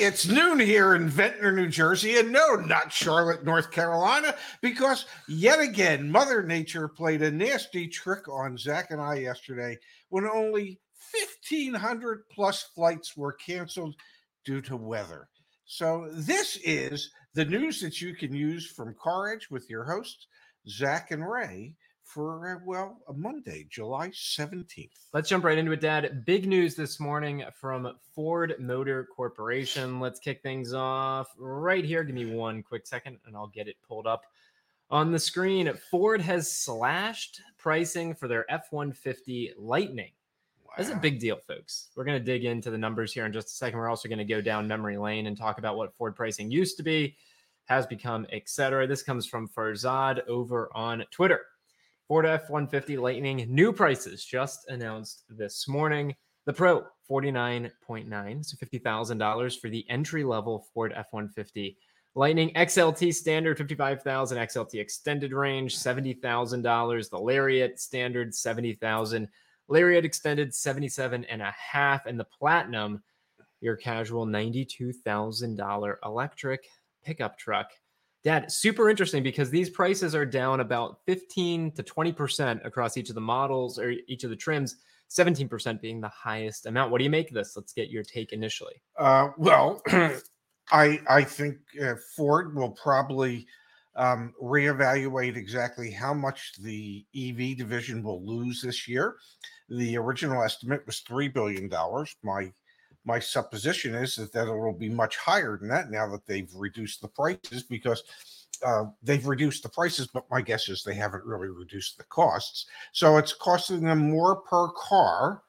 it's noon here in Ventnor, New Jersey, and no, not Charlotte, North Carolina, because yet again, Mother Nature played a nasty trick on Zach and I yesterday when only 1,500 plus flights were canceled due to weather. So, this is the news that you can use from Car Edge with your hosts, Zach and Ray for, uh, well, a Monday, July 17th. Let's jump right into it, Dad. Big news this morning from Ford Motor Corporation. Let's kick things off right here. Give me one quick second and I'll get it pulled up on the screen. Ford has slashed pricing for their F 150 Lightning. Wow. That's a big deal, folks. We're going to dig into the numbers here in just a second. We're also going to go down memory lane and talk about what Ford pricing used to be, has become, etc. This comes from Farzad over on Twitter. Ford F 150 Lightning new prices just announced this morning. The Pro 49.9, so $50,000 for the entry level Ford F 150 Lightning. XLT standard 55,000, XLT extended range $70,000, the Lariat standard 70,000, Lariat extended 77 and a half, and the Platinum your casual $92,000 electric pickup truck Dad, super interesting because these prices are down about 15 to 20% across each of the models or each of the trims, 17% being the highest amount. What do you make of this? Let's get your take initially. Uh, well, I I think uh, Ford will probably um, reevaluate exactly how much the EV division will lose this year. The original estimate was $3 billion. My my supposition is that, that will be much higher than that now that they've reduced the prices because uh, they've reduced the prices, but my guess is they haven't really reduced the costs. So it's costing them more per car,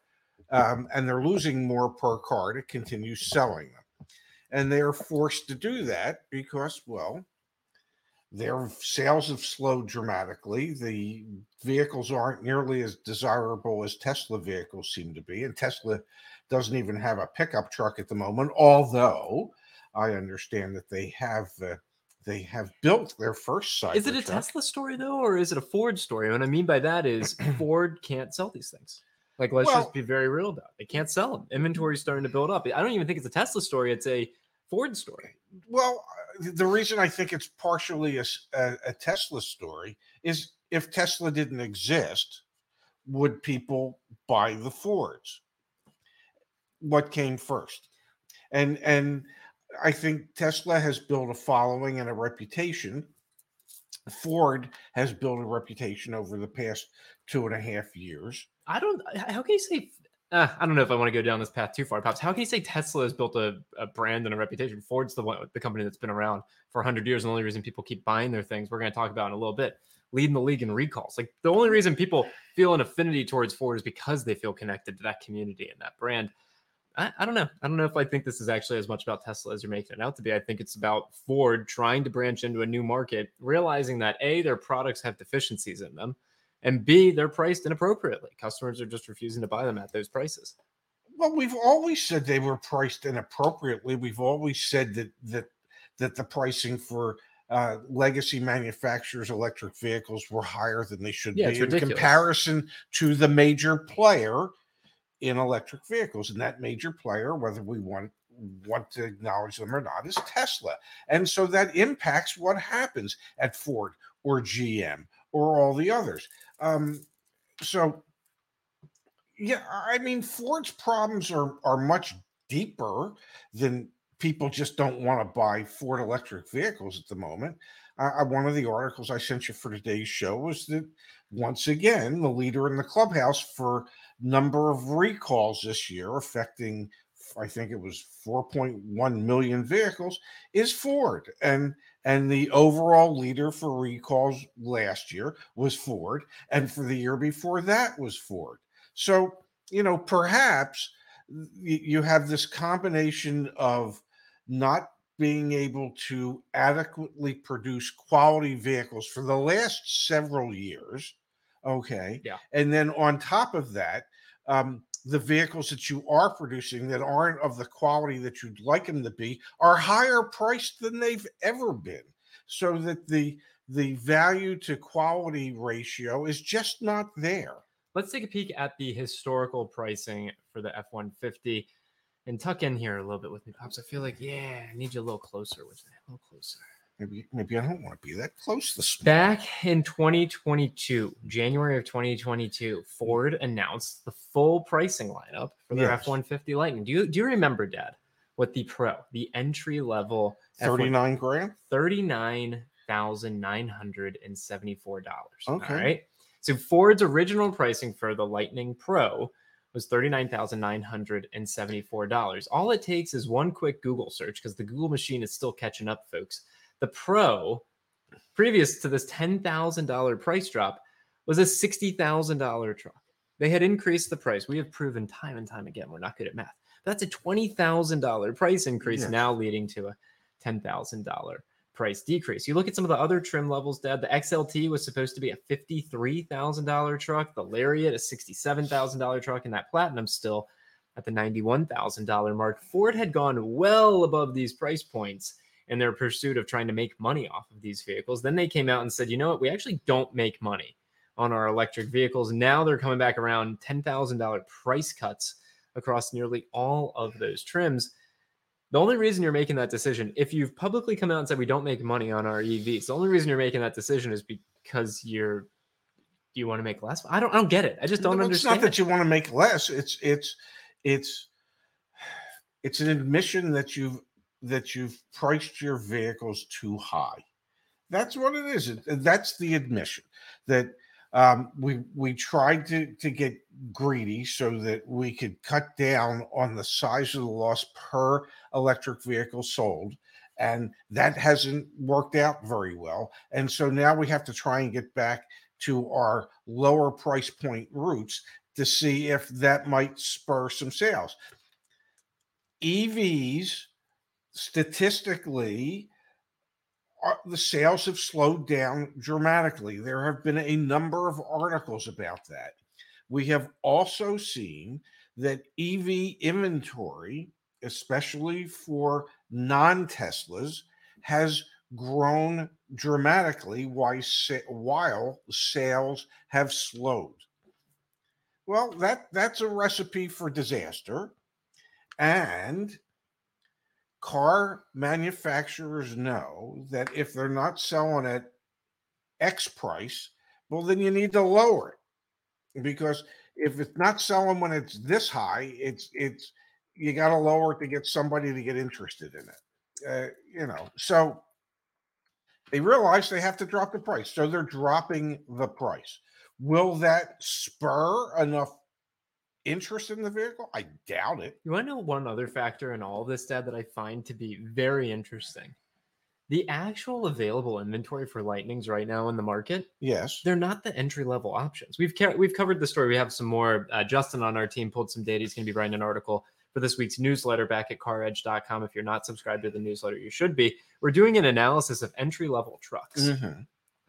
um, and they're losing more per car to continue selling them. And they're forced to do that because, well, their sales have slowed dramatically. The vehicles aren't nearly as desirable as Tesla vehicles seem to be. And Tesla doesn't even have a pickup truck at the moment, although I understand that they have uh, they have built their first side. Is it a truck. Tesla story though, or is it a Ford story? What I mean by that is Ford can't sell these things. Like, let's well, just be very real about it. They can't sell them. Inventory is starting to build up. I don't even think it's a Tesla story. It's a Ford story. Well, uh, the reason I think it's partially a, a, a Tesla story is if Tesla didn't exist, would people buy the Fords? What came first. And and I think Tesla has built a following and a reputation. Ford has built a reputation over the past two and a half years. I don't. How can you say? Uh, I don't know if I want to go down this path too far, Pops. How can you say Tesla has built a, a brand and a reputation? Ford's the one, the company that's been around for 100 years, and the only reason people keep buying their things, we're going to talk about in a little bit, leading the league in recalls. Like the only reason people feel an affinity towards Ford is because they feel connected to that community and that brand. I, I, don't know. I don't know if I think this is actually as much about Tesla as you're making it out to be. I think it's about Ford trying to branch into a new market, realizing that A, their products have deficiencies in them, and B, they're priced inappropriately. Customers are just refusing to buy them at those prices. Well, we've always said they were priced inappropriately. We've always said that that that the pricing for uh, legacy manufacturers' electric vehicles were higher than they should yeah, be in comparison to the major player in electric vehicles. And that major player, whether we want want to acknowledge them or not, is Tesla. And so that impacts what happens at Ford or GM or all the others. Um, so yeah, I mean, Ford's problems are are much deeper than people just don't want to buy Ford electric vehicles at the moment. One of the articles I sent you for today's show was that once again, the leader in the clubhouse for number of recalls this year, affecting I think it was 4.1 million vehicles, is Ford. And and the overall leader for recalls last year was Ford, and for the year before that was Ford. So, you know, perhaps you have this combination of not being able to adequately produce quality vehicles for the last several years. Okay. Yeah. And then on top of that, um, the vehicles that you are producing that aren't of the quality that you'd like them to be are higher priced than they've ever been. So that the the value to quality ratio is just not there. Let's take a peek at the historical pricing for the F 150 and tuck in here a little bit with me, pops. I feel like yeah, I need you a little closer with me, a little closer. Maybe maybe I don't want to be that close this morning. Back in 2022, January of 2022, Ford announced the full pricing lineup for their yes. F-150 Lightning. Do you do you remember, Dad, what the Pro, the entry level 39 F1, grand? 39,974 dollars. Okay. All right. So Ford's original pricing for the Lightning Pro was $39,974. All it takes is one quick Google search because the Google machine is still catching up, folks. The Pro, previous to this $10,000 price drop, was a $60,000 truck. They had increased the price. We have proven time and time again we're not good at math. That's a $20,000 price increase yes. now leading to a $10,000 price decrease. You look at some of the other trim levels, Dad. The XLT was supposed to be a $53,000 truck, the Lariat, a $67,000 truck, and that Platinum still at the $91,000 mark. Ford had gone well above these price points in their pursuit of trying to make money off of these vehicles. Then they came out and said, you know what, we actually don't make money on our electric vehicles. Now they're coming back around $10,000 price cuts across nearly all of those trims. The only reason you're making that decision, if you've publicly come out and said we don't make money on our EVs, the only reason you're making that decision is because you're do you want to make less? I don't I don't get it. I just don't understand. It's not that you want to make less. It's it's it's it's an admission that you've that you've priced your vehicles too high. That's what it is. That's the admission that um, we we tried to to get greedy so that we could cut down on the size of the loss per electric vehicle sold, and that hasn't worked out very well. And so now we have to try and get back to our lower price point routes to see if that might spur some sales. EVs statistically uh, the sales have slowed down dramatically. There have been a number of articles about that. We have also seen that EV inventory, especially for non Teslas, has grown dramatically while sales have slowed. Well, that, that's a recipe for disaster. And car manufacturers know that if they're not selling at X price, well, then you need to lower it because if it's not selling when it's this high, it's it's you got to lower it to get somebody to get interested in it. Uh, you know, so they realize they have to drop the price, so they're dropping the price. Will that spur enough interest in the vehicle? I doubt it. You want to know one other factor in all of this, Dad, that I find to be very interesting? The actual available inventory for Lightnings right now in the market, yes, they're not the entry level options. We've ca- we've covered the story. We have some more. Uh, Justin on our team pulled some data. He's going to be writing an article for this week's newsletter back at caredge.com. If you're not subscribed to the newsletter, you should be. We're doing an analysis of entry level trucks, mm-hmm.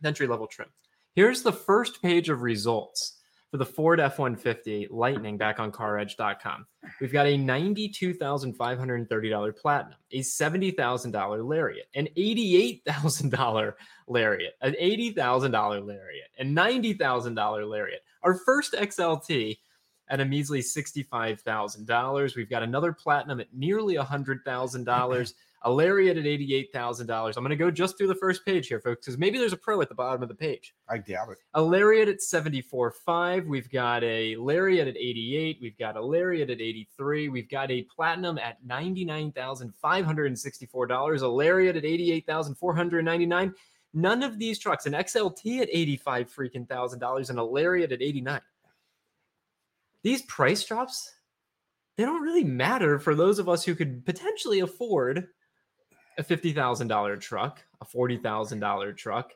entry level trim. Here's the first page of results for the Ford F 150 Lightning back on caredge.com. We've got a $92,530 Platinum, a $70,000 Lariat, an $88,000 Lariat, an $80,000 Lariat, a $90,000 Lariat. Our first XLT at a measly $65,000. We've got another Platinum at nearly $100,000 a lariat at $88,000. I'm going to go just through the first page here, folks, because maybe there's a pro at the bottom of the page. I doubt it. A lariat at 74.5. We've got a lariat at 88. We've got a lariat at 83. We've got a platinum at $99,564. A lariat at 88,499. None of these trucks, an XLT at 85 freaking thousand dollars and a lariat at 89. These price drops, they don't really matter for those of us who could potentially afford a $50,000 truck, a $40,000 truck,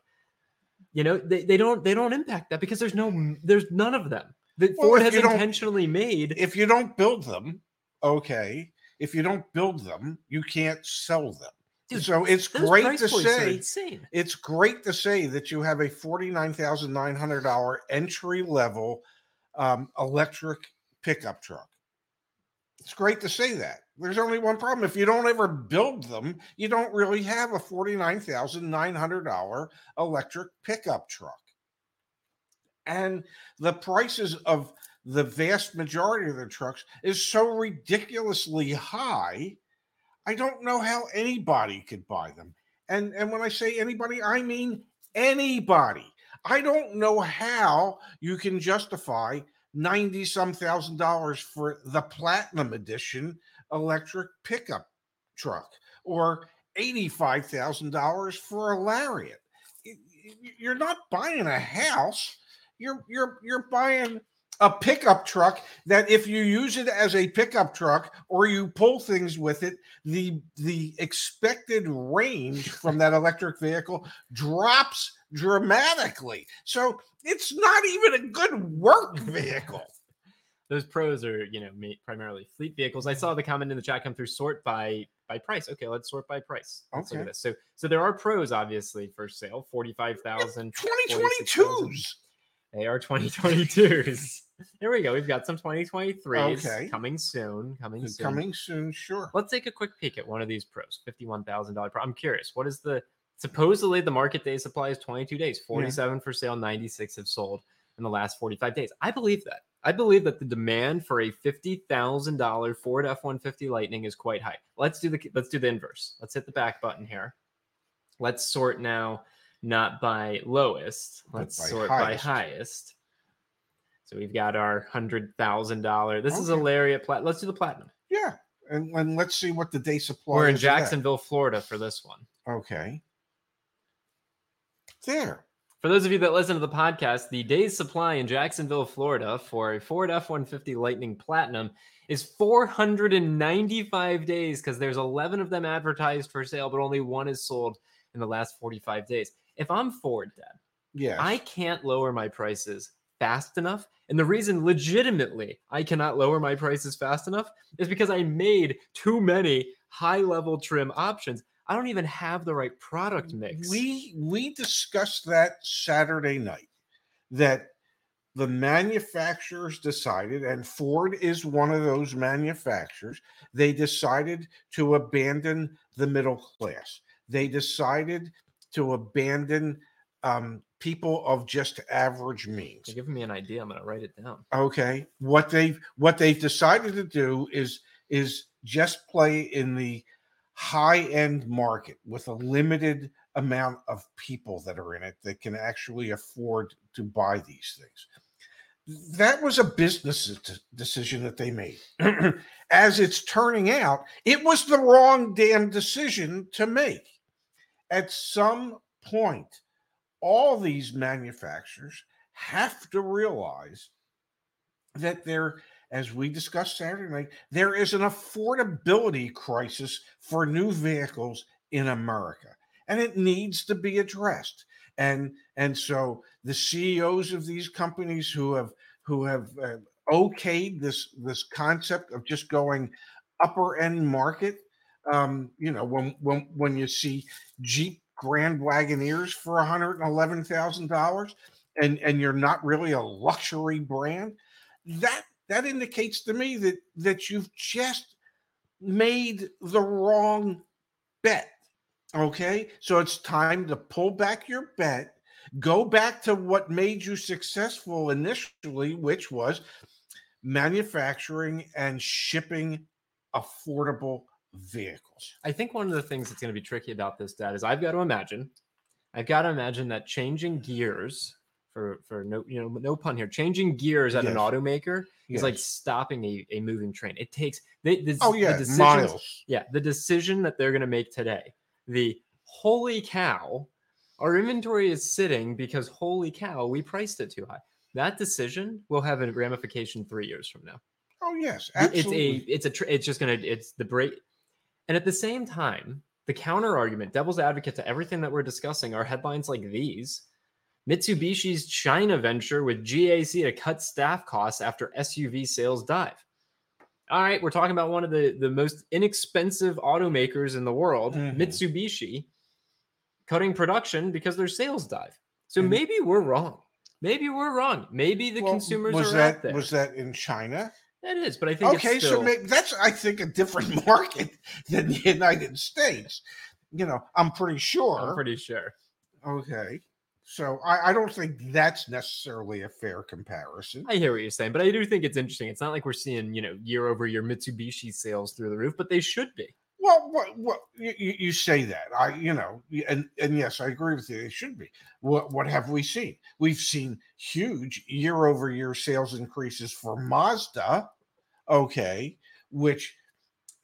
you know, they, they don't they don't impact that because there's no there's none of them that well, Ford has intentionally made. If you don't build them, okay. If you don't build them, you can't sell them. Dude, so it's great to say it's great to say that you have a forty nine thousand nine hundred dollar entry level um, electric pickup truck. It's great to say that. There's only one problem. If you don't ever build them, you don't really have a $49,900 electric pickup truck. And the prices of the vast majority of the trucks is so ridiculously high. I don't know how anybody could buy them. And and when I say anybody, I mean anybody. I don't know how you can justify 90 some thousand dollars for the platinum edition electric pickup truck or $85,000 for a lariat. You're not buying a house. You're you're you're buying a pickup truck that if you use it as a pickup truck or you pull things with it, the the expected range from that electric vehicle drops dramatically. So it's not even a good work vehicle. Those pros are, you know, primarily fleet vehicles. I saw the comment in the chat come through sort by by price. Okay, let's sort by price. Let's look at this. So so there are pros obviously for sale. 45,000 2022s. They are 2022s. There we go. We've got some 2023s Okay. coming soon. Coming soon. Coming soon, sure. Let's take a quick peek at one of these pros. $51,000 pro. I'm curious. What is the supposedly the market day supply is 22 days, 47 for sale, 96 have sold in the last 45 days. I believe that. I believe that the demand for a $50,000 Ford F150 Lightning is quite high. Let's do the let's do the inverse. Let's hit the back button here. Let's sort now not by lowest. Let's by sort by highest. highest. So we've got our hundred thousand dollar. This is a lariat plat. Let's do the platinum. Yeah. And, and let's see what the day supply We're in is of that. Jacksonville, Florida for this one. Okay. There. For those of you that listen to the podcast, the day's supply in Jacksonville, Florida for a Ford F 150 Lightning Platinum is 495 days because there's 11 of them advertised for sale, but only one is sold in the last 45 days. If I'm Ford, Dad, Yes. I can't lower my prices fast enough. And the reason legitimately I cannot lower my prices fast enough is because I made too many high level trim options. I don't even have the right product mix. We we discussed that Saturday night that the manufacturers decided, and Ford is one of those manufacturers, they decided to abandon the middle class. They decided to abandon um, people of just average means. You're giving me an idea. I'm going to write it down. okay what they've what they've decided to do is is just play in the high end market with a limited amount of people that are in it that can actually afford to buy these things. That was a business decision that they made. As it's turning out it was the wrong damn decision to make. At some point all these manufacturers have to realize that there, as we discussed Saturday night, there is an affordability crisis for new vehicles in America, and it needs to be addressed. And and so the CEOs of these companies who have who have uh, okayed this this concept of just going upper end market, um, you know, when when when you see Jeep Grand Wagoneers for one hundred and eleven thousand dollars and and you're not really a luxury brand that that indicates to me that that you've just made the wrong bet okay? So it's time to pull back your bet go back to what made you successful initially which was manufacturing and shipping affordable vehicles. I think one of the things that's going to be tricky about this, Dad, is I've got to imagine, I've got to imagine that changing gears for for no you know no pun here, changing gears at an Yes. automaker is like stopping a, a moving train. It takes they, the, oh yeah decisions- miles Yeah, the decision that they're going to make today. The holy cow, our inventory is sitting because holy cow, we priced it too high. That decision will have a ramification three years from now. oh yes absolutely. It's a, it's a, it's just gonna, it's the break. And at the same time, the counter argument, devil's advocate to everything that we're discussing are headlines like these. Mitsubishi's China venture with GAC to cut staff costs after SUV sales dive. All right, we're talking about one of the, the most inexpensive automakers in the world, Mhm. Mitsubishi, cutting production because their sales dive. So And- maybe we're wrong. Maybe we're wrong. Maybe the Well, consumers was are that out there. was that in china That is, but I think okay, it's still, so maybe that's I think a different market than the United States. You know, I'm pretty sure. I'm pretty sure. okay, So I, I don't think that's necessarily a fair comparison. I hear what you're saying, but I do think it's interesting. It's not like we're seeing, you know, year over year Mitsubishi sales through the roof, but they should be. Well, what what you, you say that I you know and and yes, I agree with you. It should be. What what have we seen? We've seen huge year over year sales increases for Mazda. Okay, which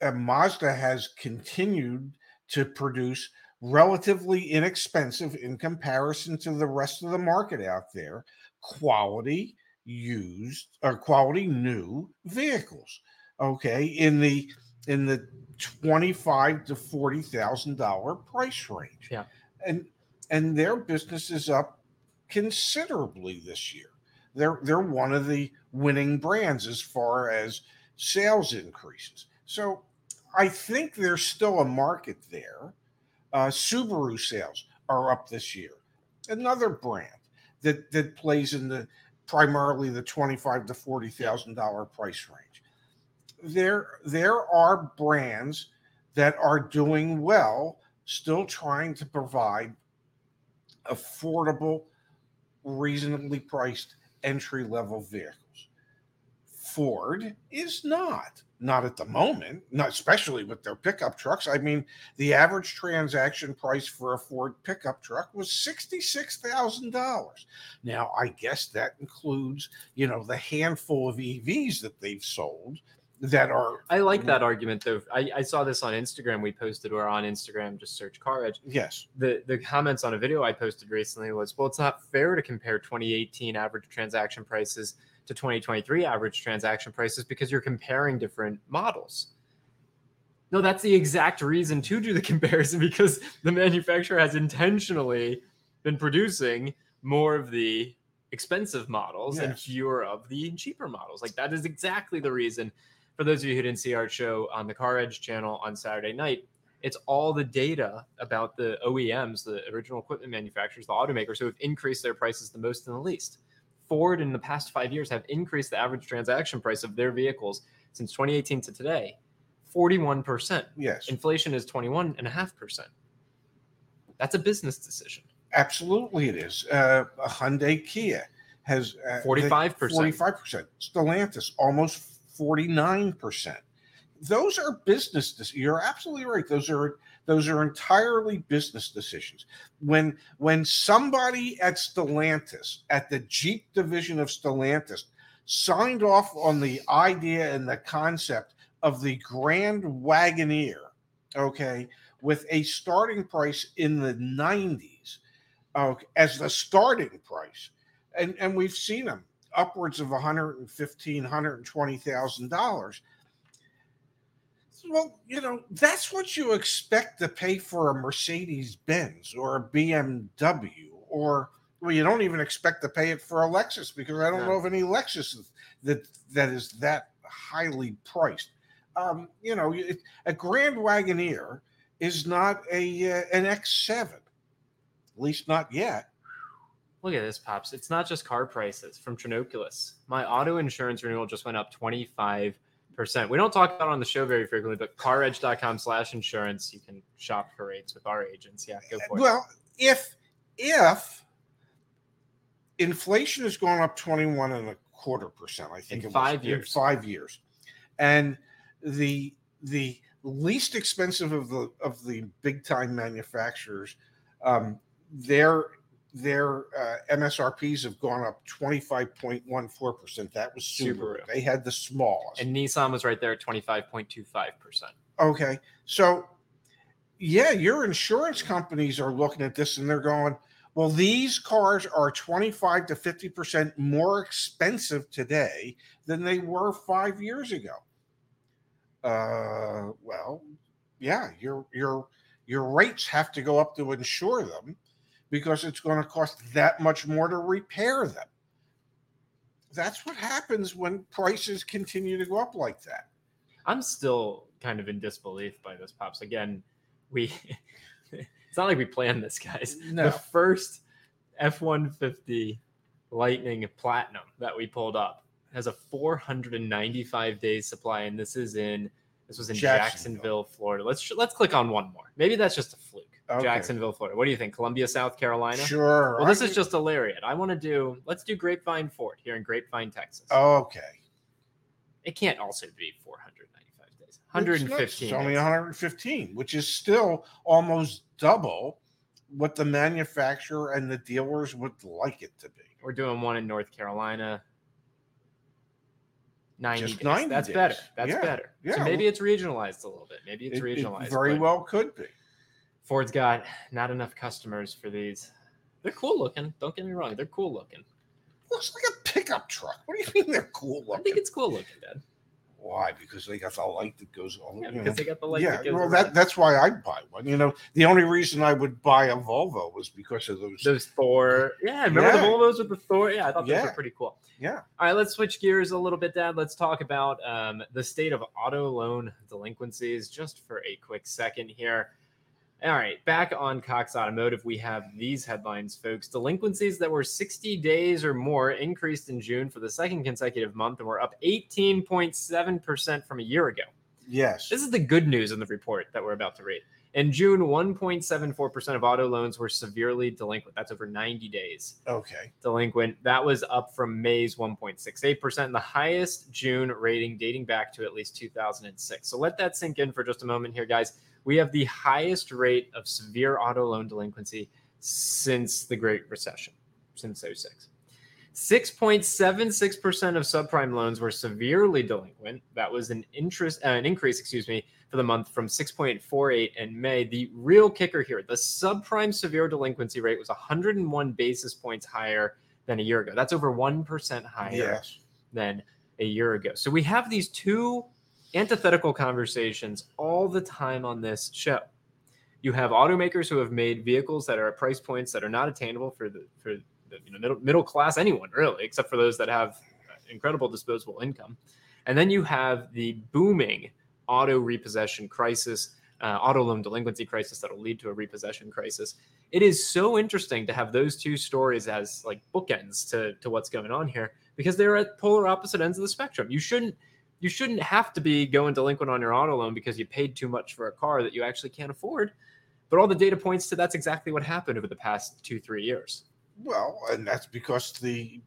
uh, Mazda has continued to produce relatively inexpensive in comparison to the rest of the market out there, quality used or quality new vehicles. Okay, in the in the twenty-five to forty thousand dollar price range. Yeah. and and their business is up considerably this year. They're they're one of the winning brands as far as sales increases. So I think there's still a market there. Uh, Subaru sales are up this year. Another brand that that plays in the primarily the twenty-five to forty thousand dollar price range. There there are brands that are doing well, still trying to provide affordable, reasonably priced entry level vehicles. Ford is not, not at the moment, not especially with their pickup trucks. I mean, the average transaction price for a Ford pickup truck was $66,000. Now, I guess that includes, you know, the handful of EVs that they've sold that are, I like mm-hmm. that argument though. I, I saw this on Instagram. We posted or on Instagram, just search Car Edge. yes, The the comments on a video I posted recently was, well, it's not fair to compare 2018 average transaction prices to 2023 average transaction prices because you're comparing different models. No, that's the exact reason to do the comparison because the manufacturer has intentionally been producing more of the expensive models and fewer of the cheaper models. Like that is exactly the reason. For those of you who didn't see our show on the Car Edge channel on Saturday night, it's all the data about the OEMs, the original equipment manufacturers, the automakers who have increased their prices the most and the least. Ford in the past five years have increased the average transaction price of their vehicles since 2018 to today 41%. yes, Inflation is 21.5%. That's a business decision. absolutely it is. Uh, a Hyundai Kia has uh, 45%. 45%. Stellantis, almost 49%. Those are business dec- you're absolutely right. Those are those are entirely business decisions. When when somebody at Stellantis, at the Jeep division of Stellantis, signed off on the idea and the concept of the Grand Wagoneer, okay, with a starting price in the 90s uh, as the starting price, and and we've seen them upwards of 115 120000 dollars well you know that's what you expect to pay for a mercedes benz or a bmw or well you don't even expect to pay it for a lexus because i don't No. know of any lexus that that is that highly priced um you know it, a grand wagoneer is not a uh, an x7 at least not yet Look at this, Pops. It's not just car prices from Trinoculus. My auto insurance renewal just went up 25%. We don't talk about it on the show very frequently, but caredge.com slash insurance, you can shop for rates with our agents. Yeah, go for it. Well, if if inflation has gone up 21 and a quarter percent, I think In it was, five in years. five years, and the the least expensive of the of the big time manufacturers, um, their their uh, MSRPs have gone up 25.14 percent. That was Subaru. Subaru. They had the smallest. And Nissan was right there at 25.25%. Okay. So, yeah, your insurance companies are looking at this and they're going, well, these cars are 25 to 50% more expensive today than they were five years ago. Uh, well, yeah, your your your rates have to go up to insure them because it's going to cost that much more to repair them. That's what happens when prices continue to go up like that. I'm still kind of in disbelief by this, Pops. Again, we it's not like we planned this, guys. No. The first F 150 Lightning Platinum that we pulled up has a 495 days supply, and this is in this was in Jacksonville. Jacksonville, Florida. Let's let's click on one more. Maybe that's just a fluke. Okay. Jacksonville, Florida. What do you think? Columbia, South Carolina? Sure. Well, this I is just a lariat. I want to do, let's do Grapevine Ford here in Grapevine, Texas. okay. It can't also be 495 days. 115. It's only days. 115, which is still almost double what the manufacturer and the dealers would like it to be. We're doing one in North Carolina. 90 Just days. 90 That's days. better. That's Yeah. better. So Yeah. maybe it's regionalized a little bit. Maybe it's It- it regionalized. very well could be. Ford's got not enough customers for these. They're cool looking. Don't get me wrong. They're cool looking. Looks like a pickup truck. What do you mean they're cool looking? I think it's cool looking, Dad. Why? Because they got the light that goes on. Yeah, you know. because they got the light. yeah, that goes well, around. that, that's why I'd buy one. You know, the only reason I would buy a Volvo was because of those. those Thor. Yeah, remember the Volvos with the Thor? Yeah, I thought those Yeah. were pretty cool. yeah. All right, let's switch gears a little bit, Dad. Let's talk about um, the state of auto loan delinquencies just for a quick second here. All right, back on Cox Automotive, we have these headlines, folks. Delinquencies that were 60 days or more increased in June for the second consecutive month and were up 18.7% from a year ago. Yes. This is the good news in the report that we're about to read. In June, 1.74% of auto loans were severely delinquent. That's over 90 days Okay. delinquent. That was up from May's 1.68%, the highest June rating dating back to at least 2006. So let that sink in for just a moment here, guys. We have the highest rate of severe auto loan delinquency since the Great Recession, since 06. 6.76% of subprime loans were severely delinquent. That was an interest, uh, an increase, excuse me, for the month from 6.48 in May. The real kicker here, the subprime severe delinquency rate was 101 basis points higher than a year ago. That's over 1% higher Yes. than a year ago. So we have these two antithetical conversations all the time on this show. You have automakers who have made vehicles that are at price points that are not attainable for the for the you know, middle middle class anyone really, except for those that have incredible disposable income. And then you have the booming auto repossession crisis, uh, auto loan delinquency crisis that will lead to a repossession crisis. It is so interesting to have those two stories as like bookends to to what's going on here because they're at polar opposite ends of the spectrum. You shouldn't you shouldn't have to be going delinquent on your auto loan because you paid too much for a car that you actually can't afford. But all the data points to that's exactly what happened over the past two three years. Well, and that's because the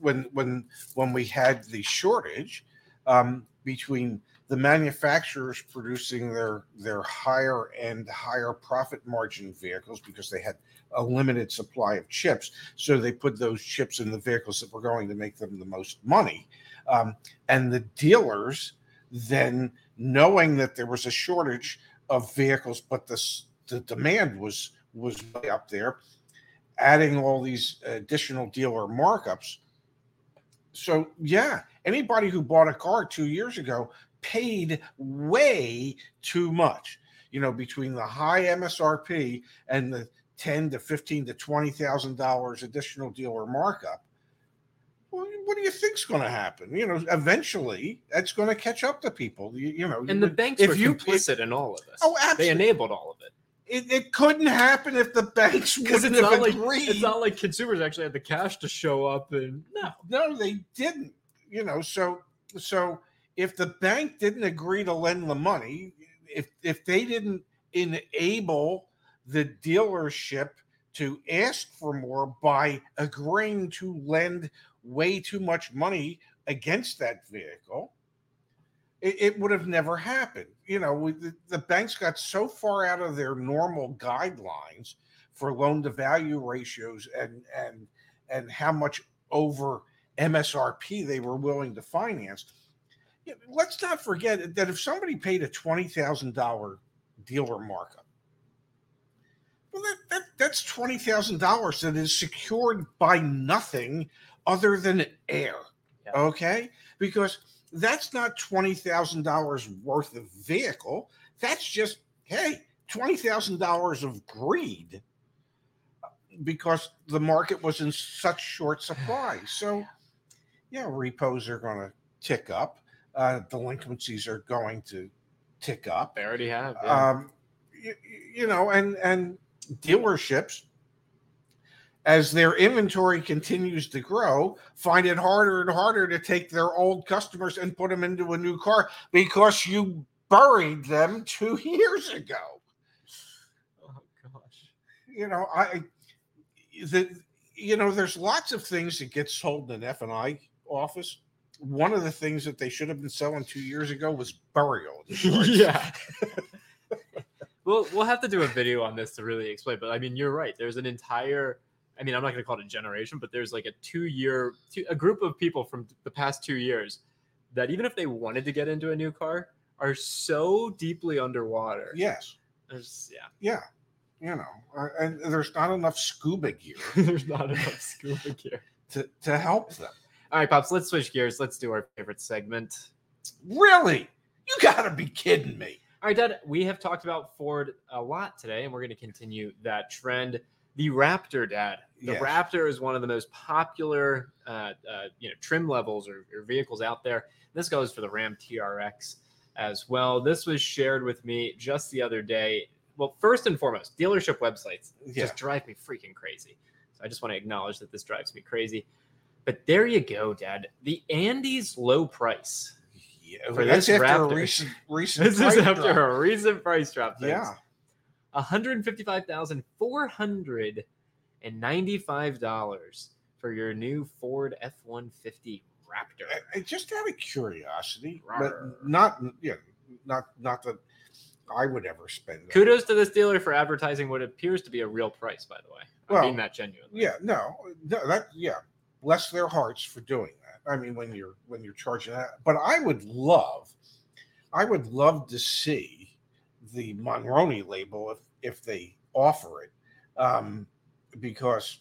when when when we had the shortage um, between the manufacturers producing their their higher end, higher profit margin vehicles because they had a limited supply of chips, so they put those chips in the vehicles that were going to make them the most money, um, and the dealers then knowing that there was a shortage of vehicles, but the the demand was was way up there adding all these additional dealer markups. So, yeah, anybody who bought a car two years ago paid way too much. You know, between the high MSRP and the ten to fifteen to twenty thousand dollars additional dealer markup. Well, what do you think's going to happen? You know, eventually that's going to catch up to people. You, you know, And the banks if were you- complicit in all of this. Oh, absolutely. They enabled all of it. It, it couldn't happen if the banks wouldn't it's have not like agreed. it's not like consumers actually had the cash to show up and no. no they didn't you know so so if the bank didn't agree to lend the money if if they didn't enable the dealership to ask for more by agreeing to lend way too much money against that vehicle it, it would have never happened you know we, the, the banks got so far out of their normal guidelines for loan to value ratios and and and how much over MSRP they were willing to finance. Let's not forget that if somebody paid a twenty thousand dollar dealer markup, well, that, that that's twenty thousand dollars that is secured by nothing other than air. Yeah. Okay, because that's not twenty thousand dollars worth of vehicle. That's just hey, twenty thousand dollars of greed because the market was in such short supply. So, yeah, repos are going to tick up. Uh, delinquencies are going to tick up. They already have. yeah. Um, you, you know, and and dealerships, as their inventory continues to grow, find it harder and harder to take their old customers and put them into a new car because you buried them two years ago. oh gosh. You know, I the you know, there's lots of things that get sold in an F and I office. One of the things that they should have been selling two years ago was burial. yeah. we'll we'll have to do a video on this to really explain. But I mean, you're right. There's an entire. I mean, I'm not going to call it a generation, but there's like a two year, two, a group of people from the past two years that even if they wanted to get into a new car, are so deeply underwater. Yes. There's, yeah. Yeah. You know, uh, and there's not enough scuba gear There's not enough scuba gear. to, to help them. All right, pops. Let's switch gears. Let's do our favorite segment. Really? You got to be kidding me. All right, Dad, we have talked about Ford a lot today, and we're going to continue that trend. The Raptor, Dad. The Yes. Raptor is one of the most popular, uh, uh, you know, trim levels or, or vehicles out there. This goes for the Ram TRX as well. This was shared with me just the other day. Well, first and foremost, dealership websites Yeah. just drive me freaking crazy. So I just want to acknowledge that this drives me crazy. But there you go, Dad. The Andy's low price. Yeah, For this after Raptor. a recent recent. This is after drop. a recent price drop. folks. Yeah. $155,495 for your new Ford F 150 Raptor. I- I- just out of curiosity, Rawr. but not yeah, not not that I would ever spend. that. Kudos to this dealer for advertising what appears to be a real price, by the way. I Well, mean that genuine. Yeah, no, no, that yeah, bless their hearts for doing that. I mean, when you're when you're charging that, but I would love, I would love to see the Monroney label if if they offer it, um, because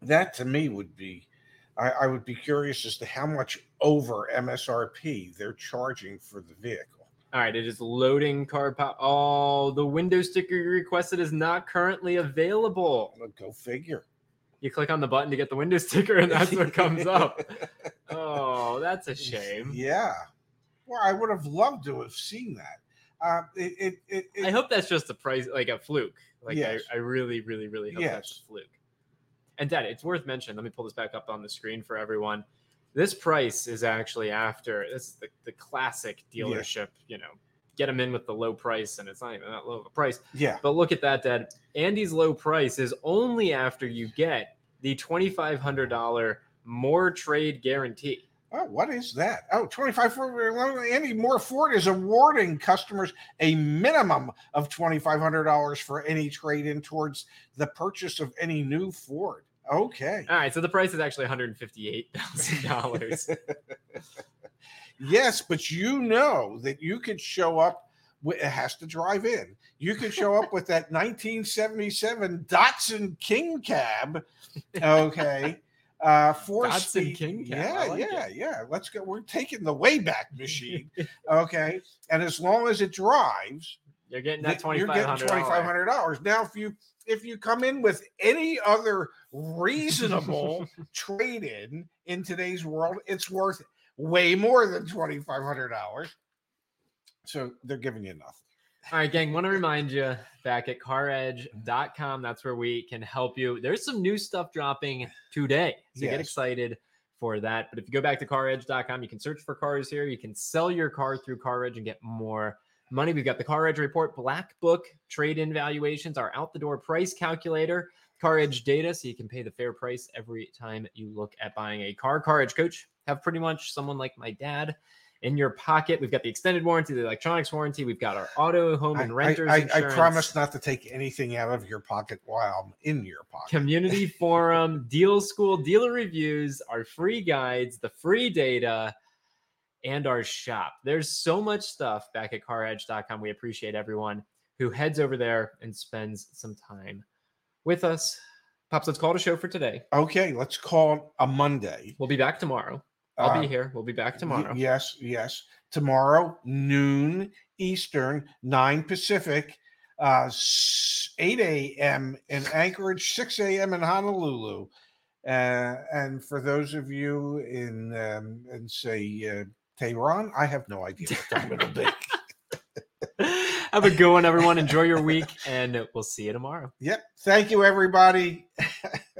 that to me would be, I, I would be curious as to how much over MSRP they're charging for the vehicle. All right, it is loading car pop. Oh, the window sticker you requested is not currently available. Go figure. You click on the button to get the window sticker, and that's what comes up. Oh, that's a shame. Yeah. Well, I would have loved to have seen that. Uh, it, it, it, it- I hope that's just a price, like a fluke. Like Yes. I, I really, really, really hope that's Yes. a fluke. And Dad, it's worth mentioning. Let me pull this back up on the screen for everyone. This price is actually after this is the, the classic dealership. You know, get them in with the low price, and it's not even that low of a price. yeah. But look at that, Dad. Andy's low price is only after you get the twenty five hundred dollar more trade guarantee. Oh, what is that? Oh, 25 for Andy Mohr Ford is awarding customers a minimum of $2,500 for any trade in towards the purchase of any new Ford. Okay. All right, so the price is actually one hundred fifty eight thousand dollars. yes, but you know that you could show up. It has to drive in. You could show up with that 1977 Datsun King Cab. Okay. Uh, four Datsun speed. King Yeah, like yeah, it. yeah. Let's go. We're taking the Wayback Machine. Okay. And as long as it drives, You're getting that you're getting twenty five hundred dollars. Now, if you if you come in with any other reasonable trade in in today's world, it's worth way more than twenty five hundred dollars. So they're giving you nothing. All right, gang, want to remind you back at mm-hmm. caredge.com. That's where we can help you. There's some new stuff dropping today. So get excited for that. But if you go back to caredge.com, you can search for cars here. You can sell your car through CarEdge and get more money. We've got the CarEdge report, Black Book trade in valuations, our out the door price calculator, CarEdge data, so you can pay the fair price every time you look at buying a car. CarEdge coach have pretty much someone like my dad in your pocket. We've got the extended warranty, the electronics warranty. We've got our auto, home, I, and I, renters. I, I insurance, promise not to take anything out of your pocket while I'm in your pocket. Community forum, deal school, dealer reviews, our free guides, the free data, and our shop. There's so much stuff back at caredge.com. We appreciate everyone who heads over there and spends some time with us. Pops, let's call it a show for today. Okay, let's call it a Monday. We'll be back tomorrow. I'll Uh, be here. We'll be back tomorrow. Yes, yes. Tomorrow, noon Eastern, 9 Pacific, uh, 8 a.m. in Anchorage, 6 a.m. in Honolulu. Uh, and for those of you in, um, in say, uh, Tehran, I have no idea what time it'll be. Have a good one, everyone. Enjoy your week, and we'll see you tomorrow. Yep. Thank you, everybody.